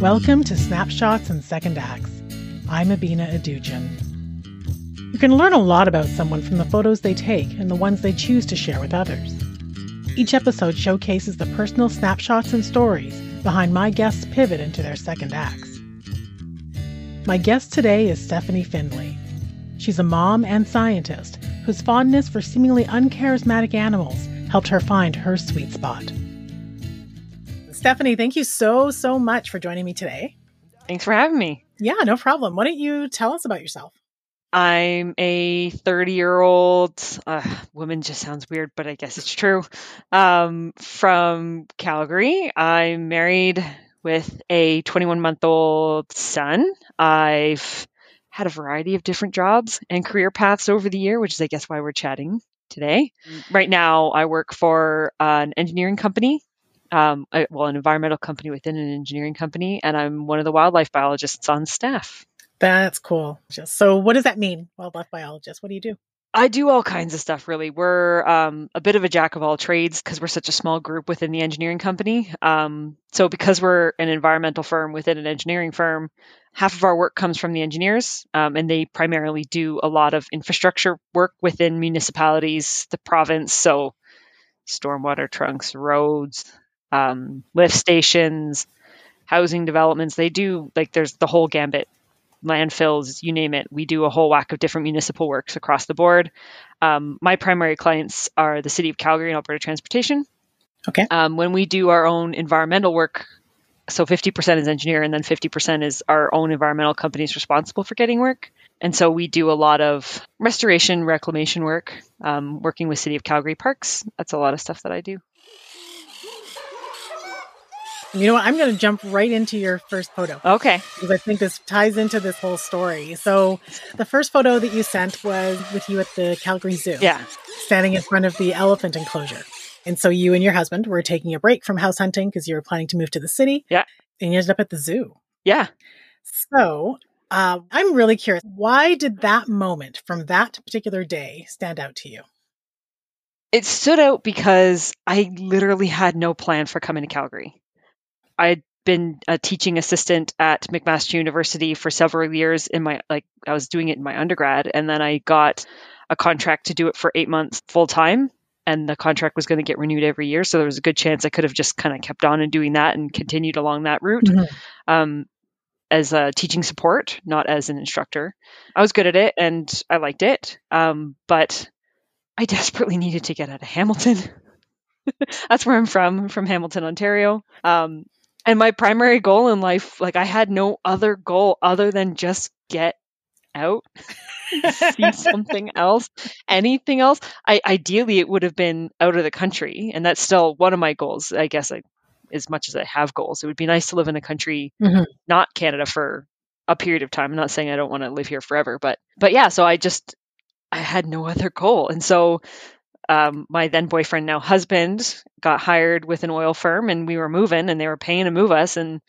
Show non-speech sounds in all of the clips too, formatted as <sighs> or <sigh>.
Welcome to Snapshots and Second Acts. I'm Abina Adujan. You can learn a lot about someone from the photos they take and the ones they choose to share with others. Each episode showcases the personal snapshots and stories behind my guests' pivot into their second acts. My guest today is Stephanie Findlay. She's a mom and scientist whose fondness for seemingly uncharismatic animals helped her find her sweet spot. Stephanie, thank you so, so much for joining me today. Thanks for having me. Yeah, no problem. Why don't you tell us about yourself? I'm a 30 year old uh, woman, just sounds weird, but I guess it's true. Um, from Calgary. I'm married with a 21 month old son. I've had a variety of different jobs and career paths over the year, which is, I guess, why we're chatting today. Right now, I work for an engineering company um, a, well, an environmental company within an engineering company, and I'm one of the wildlife biologists on staff. That's cool. Just so, what does that mean, wildlife biologist? What do you do? I do all kinds of stuff, really. We're um, a bit of a jack of all trades because we're such a small group within the engineering company. Um, so, because we're an environmental firm within an engineering firm, half of our work comes from the engineers, um, and they primarily do a lot of infrastructure work within municipalities, the province. So, stormwater trunks, roads, um, lift stations, housing developments. They do like there's the whole gambit, landfills, you name it. We do a whole whack of different municipal works across the board. Um, my primary clients are the City of Calgary and Alberta Transportation. Okay. Um, when we do our own environmental work, so 50% is engineer and then 50% is our own environmental companies responsible for getting work. And so we do a lot of restoration, reclamation work, um, working with City of Calgary Parks. That's a lot of stuff that I do. You know what? I'm going to jump right into your first photo. Okay. Because I think this ties into this whole story. So, the first photo that you sent was with you at the Calgary Zoo. Yeah. Standing in front of the elephant enclosure. And so, you and your husband were taking a break from house hunting because you were planning to move to the city. Yeah. And you ended up at the zoo. Yeah. So, uh, I'm really curious. Why did that moment from that particular day stand out to you? It stood out because I literally had no plan for coming to Calgary. I'd been a teaching assistant at McMaster University for several years in my like I was doing it in my undergrad and then I got a contract to do it for 8 months full time and the contract was going to get renewed every year so there was a good chance I could have just kind of kept on and doing that and continued along that route. Mm-hmm. Um, as a teaching support, not as an instructor. I was good at it and I liked it. Um, but I <laughs> desperately needed to get out of Hamilton. <laughs> That's where I'm from. From Hamilton, Ontario. Um, and my primary goal in life like i had no other goal other than just get out <laughs> see something else anything else. I ideally it would have been out of the country and that's still one of my goals i guess I, as much as i have goals. It would be nice to live in a country mm-hmm. not canada for a period of time. I'm not saying i don't want to live here forever but but yeah so i just i had no other goal. And so um, my then boyfriend, now husband, got hired with an oil firm and we were moving and they were paying to move us. And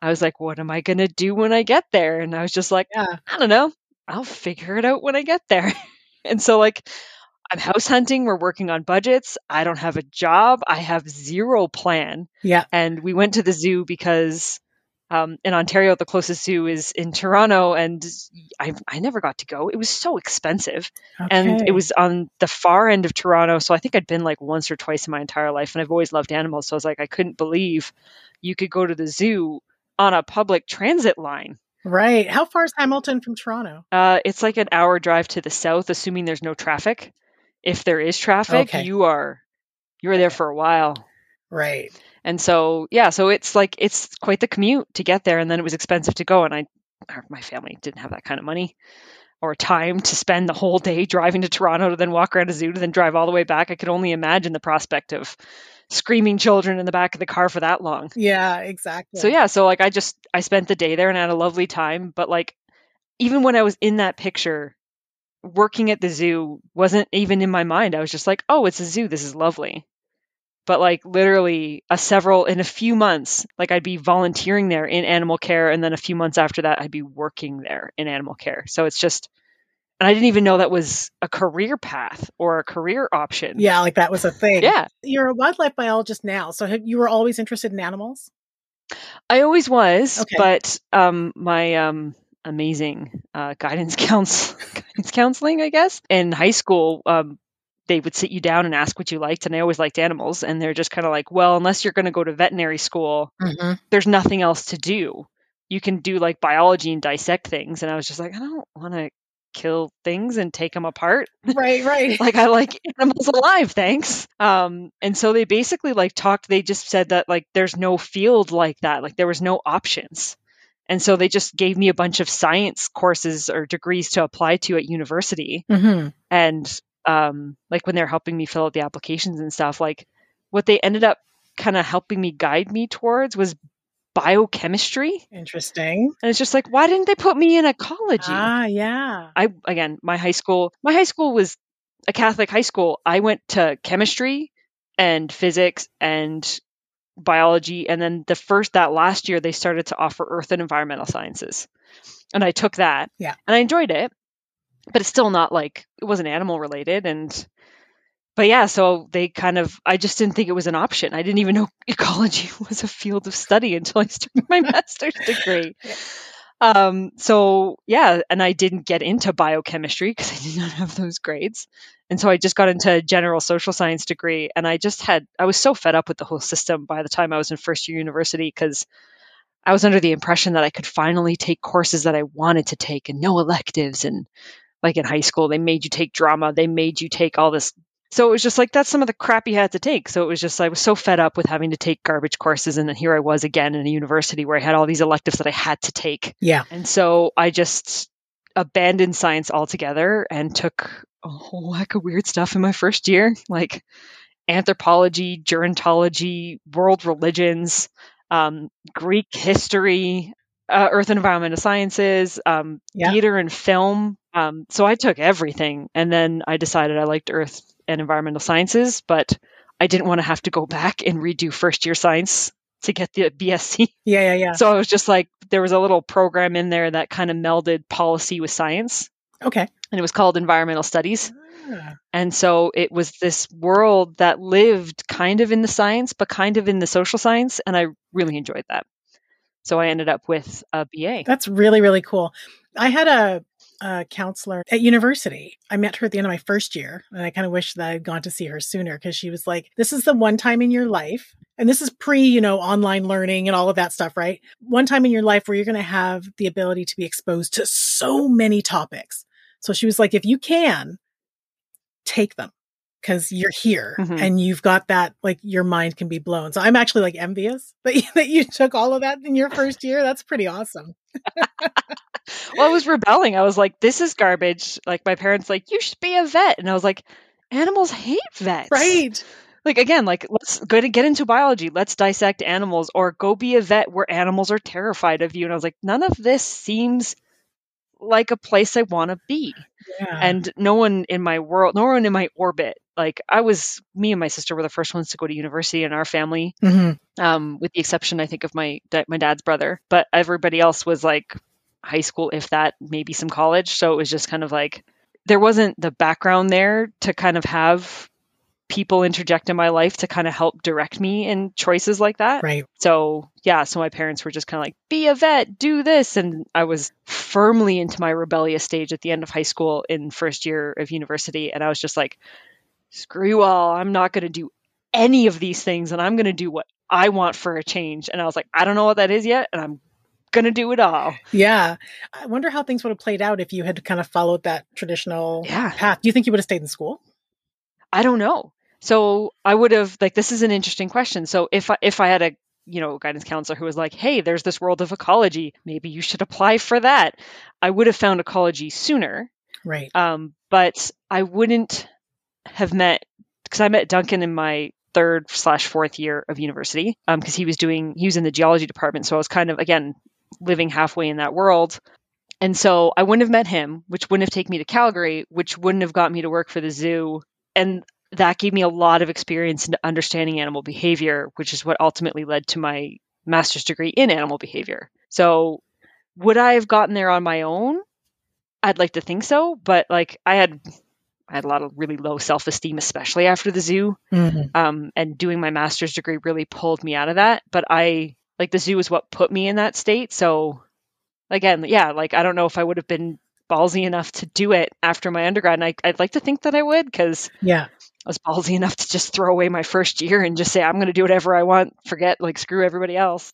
I was like, what am I going to do when I get there? And I was just like, yeah. I don't know. I'll figure it out when I get there. <laughs> and so, like, I'm house hunting. We're working on budgets. I don't have a job. I have zero plan. Yeah. And we went to the zoo because um, in Ontario, the closest zoo is in Toronto, and I, I never got to go. It was so expensive, okay. and it was on the far end of Toronto. So I think I'd been like once or twice in my entire life, and I've always loved animals. So I was like, I couldn't believe you could go to the zoo on a public transit line. Right. How far is Hamilton from Toronto? Uh, it's like an hour drive to the south, assuming there's no traffic. If there is traffic, okay. you are you are there for a while. Right. And so, yeah, so it's like it's quite the commute to get there, and then it was expensive to go, and I, my family didn't have that kind of money or time to spend the whole day <laughs> driving to Toronto to then walk around a zoo to then drive all the way back. I could only imagine the prospect of screaming children in the back of the car for that long. Yeah, exactly. So yeah, so like I just I spent the day there and had a lovely time, but like even when I was in that picture working at the zoo wasn't even in my mind. I was just like, "Oh, it's a zoo. This is lovely." But like literally a several in a few months like i'd be volunteering there in animal care and then a few months after that i'd be working there in animal care. So it's just and i didn't even know that was a career path or a career option. Yeah like that was a thing. Yeah. You're a wildlife biologist now so you were always interested in animals? I always was, Okay. but um, my um, amazing uh, guidance <laughs> counsel, guidance counseling, I guess, in high school, um, they would sit you down and ask what you liked, and I always liked animals, and they're just kind of like, well, unless you're going to go to veterinary school, hmm there's nothing else to do. You can do like biology and dissect things, and I was just like, I don't want to kill things and take them apart Right, right. <laughs> like I like animals alive, thanks. Um, and so they basically like talked. They just said that like there's no field like that. Like there was no options, and so they just gave me a bunch of science courses or degrees to apply to at university. hmm And um, like when they're helping me fill out the applications and stuff, like what they ended up kind of helping me guide me towards was biochemistry. Interesting. And it's just like, why didn't they put me in ecology? Ah, yeah. I again, my high school, my high school was a Catholic high school. I went to chemistry and physics and biology and then the first that last year they started to offer earth and environmental sciences. And I took that. Yeah. And I enjoyed it. But it's still not like it wasn't animal related and but yeah, so they kind of I just didn't think it was an option. I didn't even know <laughs> ecology <laughs> was a field of study until I started <laughs> my master's degree. Yeah. Um, so yeah, and I didn't get into biochemistry because I did not have those grades. And so I just got into a general social science degree and I just had I was so fed up with the whole system by the time I was in first year university because I was under the impression that I could finally take courses that I wanted to take and no electives and like in high school they made you take drama, they made you take all this so it was just like that's some of the crap you had to take. So it was just I was so fed up with having to take garbage courses and then here I was again in a university where I had all these electives that I had to take. Yeah. And so I just abandoned science altogether and took a whole whack of weird stuff in my first year, like anthropology, gerontology, world religions, um, Greek history, uh, earth and environmental sciences, um, Yeah. theater and film. Um, so I took everything. And then I decided I liked earth and environmental sciences, but I didn't want to have to go back and redo first year science to get the BSc. Yeah, yeah, yeah. So I was just like, there was a little program in there that kind of melded policy with science, Okay. and it was called environmental studies. Ah, And so it was this world that lived kind of in the science, but kind of in the social science. And I really enjoyed that. So I ended up with a BA. That's really, really cool. I had a, a counselor at university. I met her at the end of my first year, and I kind of wish that I'd gone to see her sooner because she was like, This is the one time in your life. And this is pre, you know, online learning and all of that stuff, right? One time in your life where you're going to have the ability to be exposed to so many topics. So she was like, If you can, take them because you're here Mhm. and you've got that, like, your mind can be blown. So I'm actually like envious that you, that you took all of that in your first year. That's pretty awesome. Well, I was rebelling. I was like, this is garbage. Like my parents like, you should be a vet. And I was like, animals hate vets. Right. Like again, like let's go to get into biology. Let's dissect animals or go be a vet where animals are terrified of you. And I was like, none of this seems like a place I want to be. Yeah. and no one in my world, no one in my orbit. Like I was, me and my sister were the first ones to go to university in our family, Mhm. um, with the exception, I think, of my my dad's brother. But everybody else was like high school, if that, maybe some college. So it was just kind of like there wasn't the background there to kind of have people interject in my life to kind of help direct me in choices like that. Right. So yeah, so my parents were just kind of like, be a vet, do this. And I was firmly into my rebellious stage at the end of high school in first year of university. And I was just like, screw you all. I'm not going to do any of these things and I'm going to do what I want for a change. And I was like, I don't know what that is yet. And I'm going to do it all. Yeah. I wonder how things would have played out if you had kind of followed that traditional Yeah. path. Do you think you would have stayed in school? I don't know. So I would have like this is an interesting question. So if I if I had a you know guidance counselor who was like, "Hey, there's this world of ecology. Maybe you should apply for that." I would have found ecology sooner. Right. Um, but I wouldn't have met because I met Duncan in my third slash fourth year of university because he was doing he was in the geology department. So I was kind of again living halfway in that world. And so I wouldn't have met him, which wouldn't have taken me to Calgary, which wouldn't have got me to work for the zoo. And that gave me a lot of experience in understanding animal behavior, which is what ultimately led to my master's degree in animal behavior. So, would I have gotten there on my own? I'd like to think so, but like I had, I had a lot of really low self esteem, especially after the zoo. Mhm. Um, and doing my master's degree really pulled me out of that. But I like the zoo is what put me in that state. So again, yeah, like I don't know if I would have been ballsy enough to do it after my undergrad. And I, I'd like to think that I would because Yeah. I was ballsy enough to just throw away my first year and just say, I'm going to do whatever I want, forget, like, screw everybody else.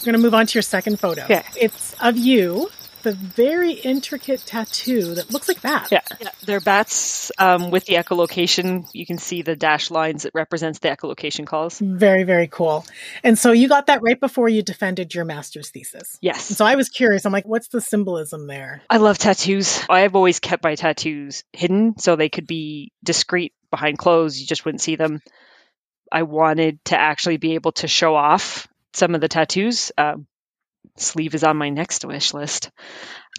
We're going to move on to your second photo. It's of you, the very intricate tattoo that looks like that. Yeah. yeah. They're bats um, with the echolocation. You can see the dash lines that represents the echolocation calls. Very, very cool. And so you got that right before you defended your master's thesis. Yes. And so I was curious. I'm like, what's the symbolism there? I love tattoos. I've always kept my tattoos hidden so they could be discreet behind clothes. You just wouldn't see them. I wanted to actually be able to show off some of the tattoos. Um, sleeve is on my next wish list.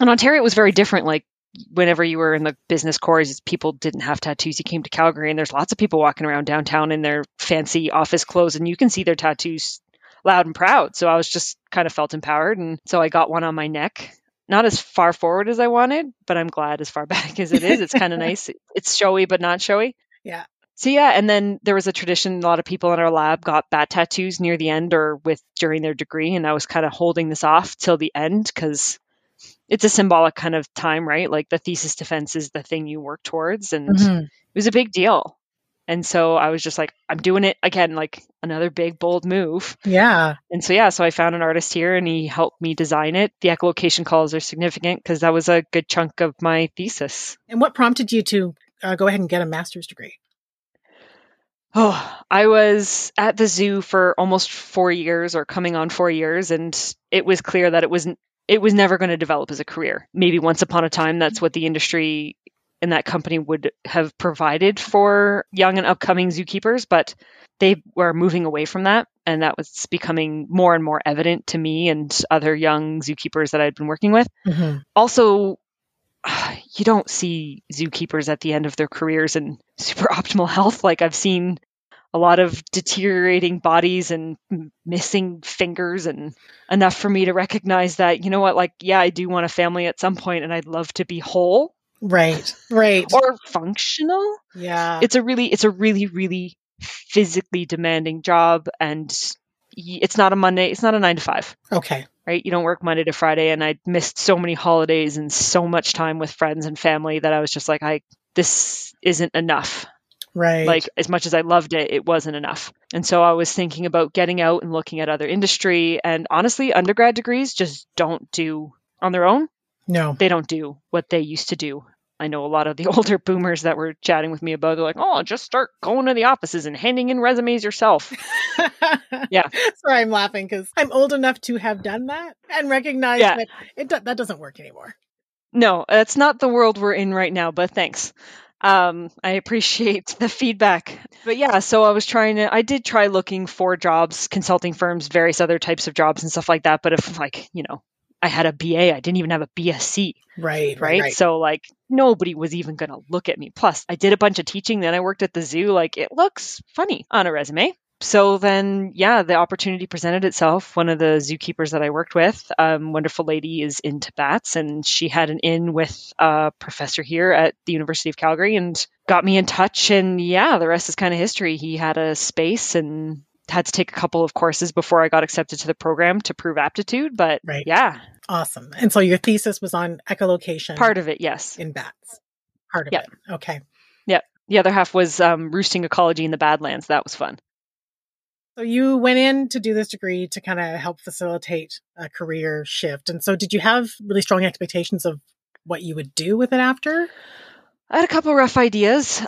In Ontario, it was very different. Like whenever you were in the business course, people didn't have tattoos. You came to Calgary, and there's lots of people walking around downtown in their fancy office clothes, and you can see their tattoos loud and proud. So I was just kind of felt empowered, and so I got one on my neck. Not as far forward as I wanted, but I'm glad as far <laughs> back as it is. It's kind of <laughs> nice. It's showy, but not showy. Yeah. So yeah, and then there was a tradition. A lot of people in our lab got bat tattoos near the end or with during their degree, and I was kind of holding this off till the end because it's a symbolic kind of time, right? Like the thesis defense is the thing you work towards, and Mhm. it was a big deal. And so I was just like, I'm doing it again, like another big bold move. Yeah. And so yeah, so I found an artist here, and he helped me design it. The echolocation calls are significant because that was a good chunk of my thesis. And what prompted you to uh, go ahead and get a master's degree? Oh, I was at the zoo for almost four years or coming on four years, and it was clear that it wasn't it was never going to develop as a career. Maybe once upon a time that's what the industry and that company would have provided for young and upcoming zookeepers, but they were moving away from that and that was becoming more and more evident to me and other young zookeepers that I'd been working with Mm-hmm. also <sighs> you don't see zookeepers at the end of their careers in <laughs> super optimal health like i've seen a lot of deteriorating bodies and missing fingers and enough for me to recognize that you know what like yeah i do want a family at some point and i'd love to be whole Right. Right. or functional yeah. it's a really it's a really really physically demanding job and it's not a monday it's not a 9 to 5 okay. Right? You don't work Monday to Friday, and I missed so many holidays and so much time with friends and family that I was just like, I this isn't enough. Right. Like as much as I loved it, it wasn't enough. And so I was thinking about getting out and looking at other industry. And honestly, undergrad degrees just don't do on their own. no. They don't do what they used to do. I know a lot of the <laughs> older boomers that were chatting with me about. They're like, "Oh, just start going to the offices and handing in resumes yourself." <laughs> Yeah. Sorry, I'm laughing because I'm old enough to have done that and recognize Yeah. that it do- that doesn't work anymore. No, that's not the world we're in right now, but thanks. Um, I appreciate the feedback. But yeah, so I was trying to, I did try looking for jobs, consulting firms, various other types of jobs and stuff like that. But if, like, you know, I had a BA, I didn't even have a BSc, Right. right? Right. So, like, nobody was even going to look at me. Plus, I did a bunch of teaching, then I worked at the zoo. Like, it looks funny on a resume. So then, yeah, the opportunity presented itself. One of the zookeepers that I worked with, um, wonderful lady, is into bats, and she had an in with a professor here at the University of Calgary and got me in touch. And yeah, the rest is kind of history. He had a space and had to take a couple of courses before I got accepted to the program to prove aptitude. But Right. yeah, Awesome. And so your thesis was on echolocation part of it, yes. in bats. Part of Yeah. it. Okay. Yeah. The other half was um, roosting ecology in the Badlands. That was fun. So you went in to do this degree to kind of help facilitate a career shift. And so did you have really strong expectations of what you would do with it after? I had a couple rough ideas.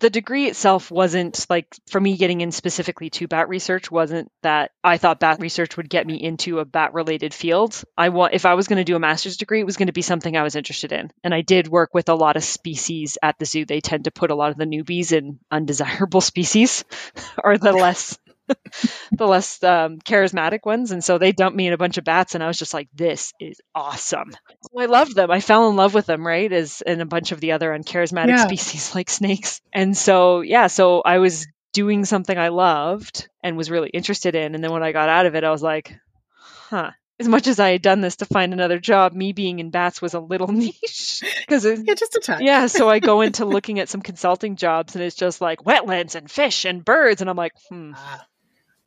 The degree itself wasn't like for me getting in specifically to bat research wasn't that I thought bat research would get me into a bat related field. I want if I was going to do a master's degree, it was going to be something I was interested in. And I did work with a lot of species at the zoo. They tend to put a lot of the newbies in undesirable <laughs> species or the less <laughs> the less um, charismatic ones. And so they dumped me in a bunch of bats, and I was just like, this is awesome. So I loved them. I fell in love with them, right? As and a bunch of the other uncharismatic Yeah. species like snakes. And so, yeah, so I was doing something I loved and was really interested in. And then when I got out of it, I was like, huh. As much as I had done this to find another job, me being in bats was a little <laughs> niche because Yeah, just a touch. yeah, so I go into <laughs> looking at some consulting jobs and it's just like wetlands and fish and birds and I'm like, hmm, Ah,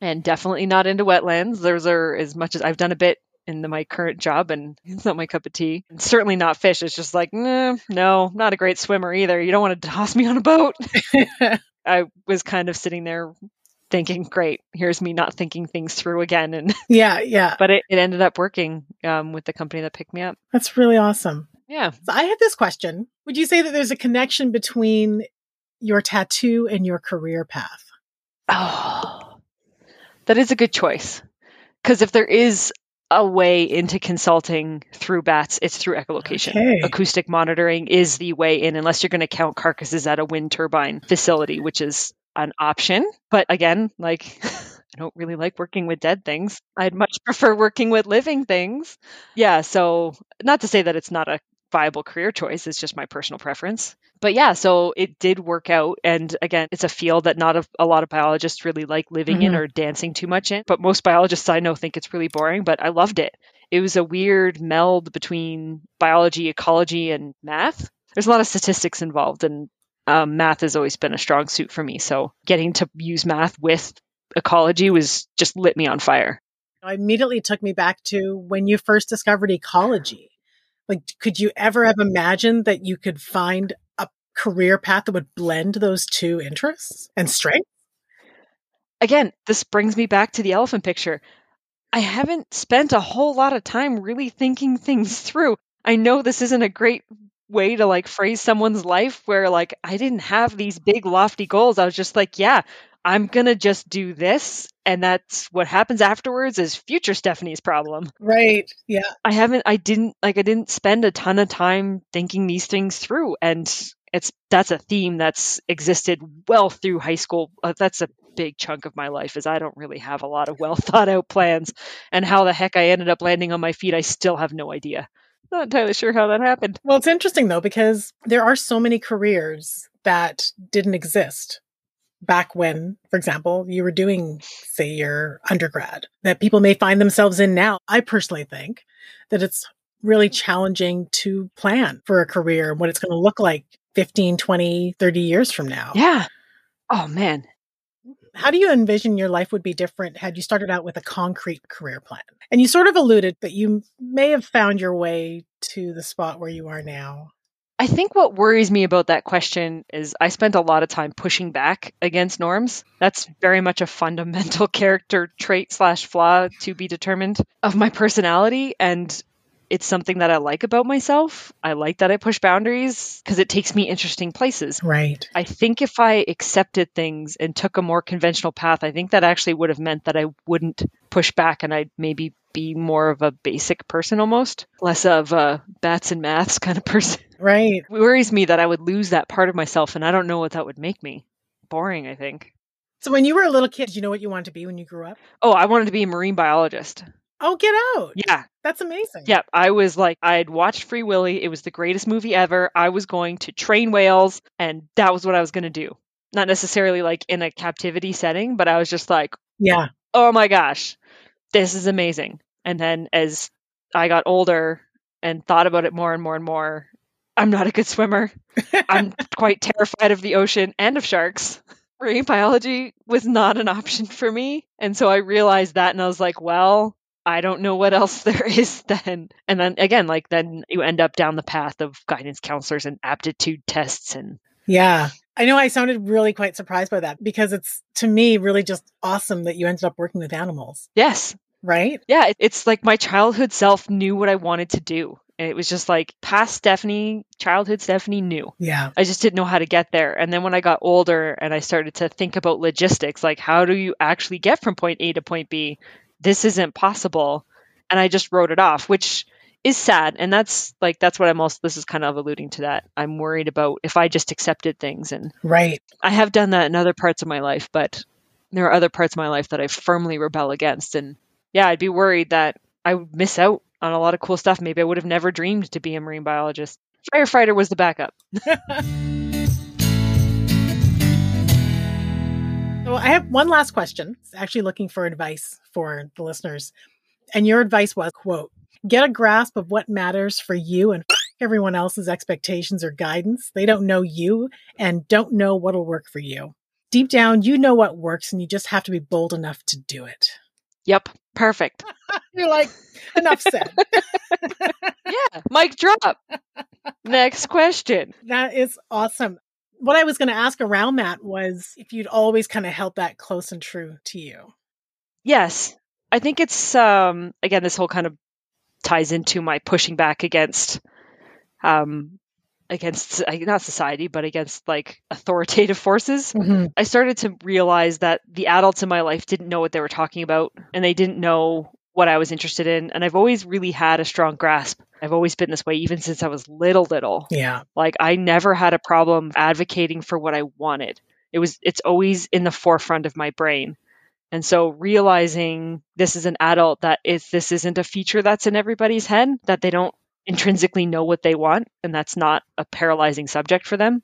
and definitely not into wetlands. Those are as much as I've done a bit in the, my current job, and <laughs> it's not my cup of tea. And certainly not fish. It's just like, nah, no, not a great swimmer either. You don't want to toss me on a boat. <laughs> I was kind of sitting there thinking, great, here's me not thinking things through again. And <laughs> yeah, yeah. but it, it ended up working um, with the company that picked me up. That's really awesome. Yeah. So I had this question. Would you say that there's a connection between your tattoo and your career path? Oh, that is a good choice. Because if there is a way into consulting through bats, it's through echolocation. Okay. Acoustic monitoring is the way in, unless you're going to count carcasses at a wind turbine facility, which is an option. But again, like, <laughs> I don't really like working with dead things. I'd much <laughs> prefer working with living things. Yeah. So, not to say that it's not a viable career choice, it's just my personal preference. But yeah, so it did work out. And again, it's a field that not a, a lot of biologists really like living in Mhm. or dancing too much in. But most biologists I know think it's really boring, but I loved it. It was a weird meld between biology, ecology, and math. There's a lot of statistics involved, and um, math has always been a strong suit for me. So getting to use math with ecology was just lit me on fire. It immediately took me back to when you first discovered ecology. Like, could you ever have imagined that you could find a career path that would blend those two interests and strengths? again, this brings me back to the elephant picture. I haven't spent a whole lot of time really thinking things <laughs> through. I know this isn't a great way to like phrase someone's life where like I didn't have these big lofty goals. I was just like, yeah, I'm going to just do this and that's what happens afterwards is future Stephanie's problem. Right. Yeah. I haven't I didn't like I didn't spend a ton of time thinking these things through and it's that's a theme that's existed well through high school. Uh, that's a big chunk of my life is I don't really have a lot of well thought out plans and how the heck I ended up landing on my feet I still have no idea. Not entirely sure how that happened. Well, it's interesting though, because there are so many careers that didn't exist back when, for example, you were doing, say, your undergrad that people may find themselves in now. I personally think that it's really challenging to plan for a career and what it's going to look like 15, 20, 30 years from now. Yeah. Oh man. How do you envision your life would be different had you started out with a concrete career plan? And you sort of alluded that you may have found your way to the spot where you are now. I think what worries me about that question is I spent a lot of time pushing back against norms. That's very much a fundamental <laughs> character trait slash flaw to be determined of my personality. And it's something that I like about myself. I like that I push boundaries because it takes me interesting places. Right. I think if I accepted things and took a more conventional path, I think that actually would have meant that I wouldn't push back and I'd maybe be more of a basic person almost, less of a bats and maths kind of <laughs> person. Right. It worries me that I would lose that part of myself and I don't know what that would make me. Boring, I think. So when you were a little kid, did you know what you wanted to be when you grew up? Oh, I wanted to be a marine biologist. Oh, get out. Yeah. That's amazing. Yeah. I was like, I had watched Free Willy. It was the greatest movie ever. I was going to train whales and that was what I was going to do. Not necessarily like in a captivity setting, but I was just like, Yeah. oh my gosh, this is amazing. And then as I got older and thought about it more and more and more, I'm not a good swimmer. I'm quite terrified of the ocean and of sharks. <laughs> Marine biology was not an option for me. And so I realized that and I was like, well, I don't know what else <laughs> there is then. And then again, like then you end up down the path of guidance counselors and aptitude tests and Yeah. I know I sounded really quite surprised by that because it's to me really just awesome that you ended up working with animals, yes, right? yeah, it's like my childhood self knew what I wanted to do. And it was just like past Stephanie, childhood Stephanie knew. Yeah. I just didn't know how to get there. And then when I got older and I started to think about logistics, like how do you actually get from point A to point B? This isn't possible. And I just wrote it off, which is sad. And that's like, that's what I'm also, this is kind of alluding to that. I'm worried about if I just accepted things. And Right. I have done that in other parts of my life, but there are other parts of my life that I firmly rebel against. And yeah, I'd be worried that I would miss out on a lot of cool stuff. Maybe I would have never dreamed to be a marine biologist. Firefighter was the backup. <laughs> So I have one last question. It's actually looking for advice for the listeners. And your advice was, quote, get a grasp of what matters for you and <laughs> everyone else's expectations or guidance. They don't know you and don't know what'll work for you. deep down, you know what works and you just have to be bold enough to do it. Yep. Perfect. You're like, enough said. <laughs> yeah. Mic drop. Next question. That is awesome. What I was going to ask around that was if you'd always kind of held that close and true to you. Yes. I think it's, um, again, this whole kind of ties into my pushing back against um, against not society but against like authoritative forces mm-hmm. i started to realize that the adults in my life didn't know what they were talking about and they didn't know what i was interested in and i've always really had a strong grasp. I've always been this way even since i was little little. Yeah. Like i never had a problem advocating for what i wanted. It was it's always in the forefront of my brain. And so realizing this is an adult that if this isn't a feature that's in everybody's head, that they don't intrinsically know what they want and that's not a paralyzing subject for them.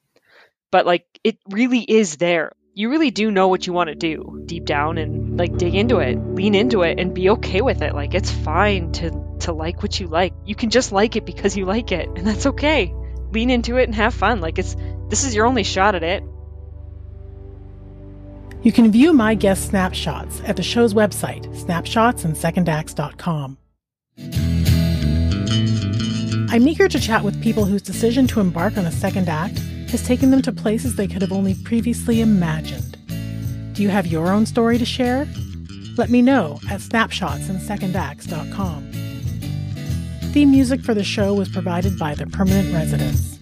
But like it really is there. You really do know what you want to do deep down and like dig into it lean into it and be okay with it. Like it's fine to to like what you like. You can just like it because you like it and that's okay. Lean into it and have fun. Like it's this is your only shot at it. You can view my guest snapshots at the show's website snapshotsandsecondacts.com I'm eager to chat with people whose decision to embark on a second act has taken them to places they could have only previously imagined. Do you have your own story to share? Let me know at snapshotsandsecondacts.com. Theme music for the show was provided by The Permanent Residents.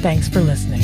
Thanks for listening.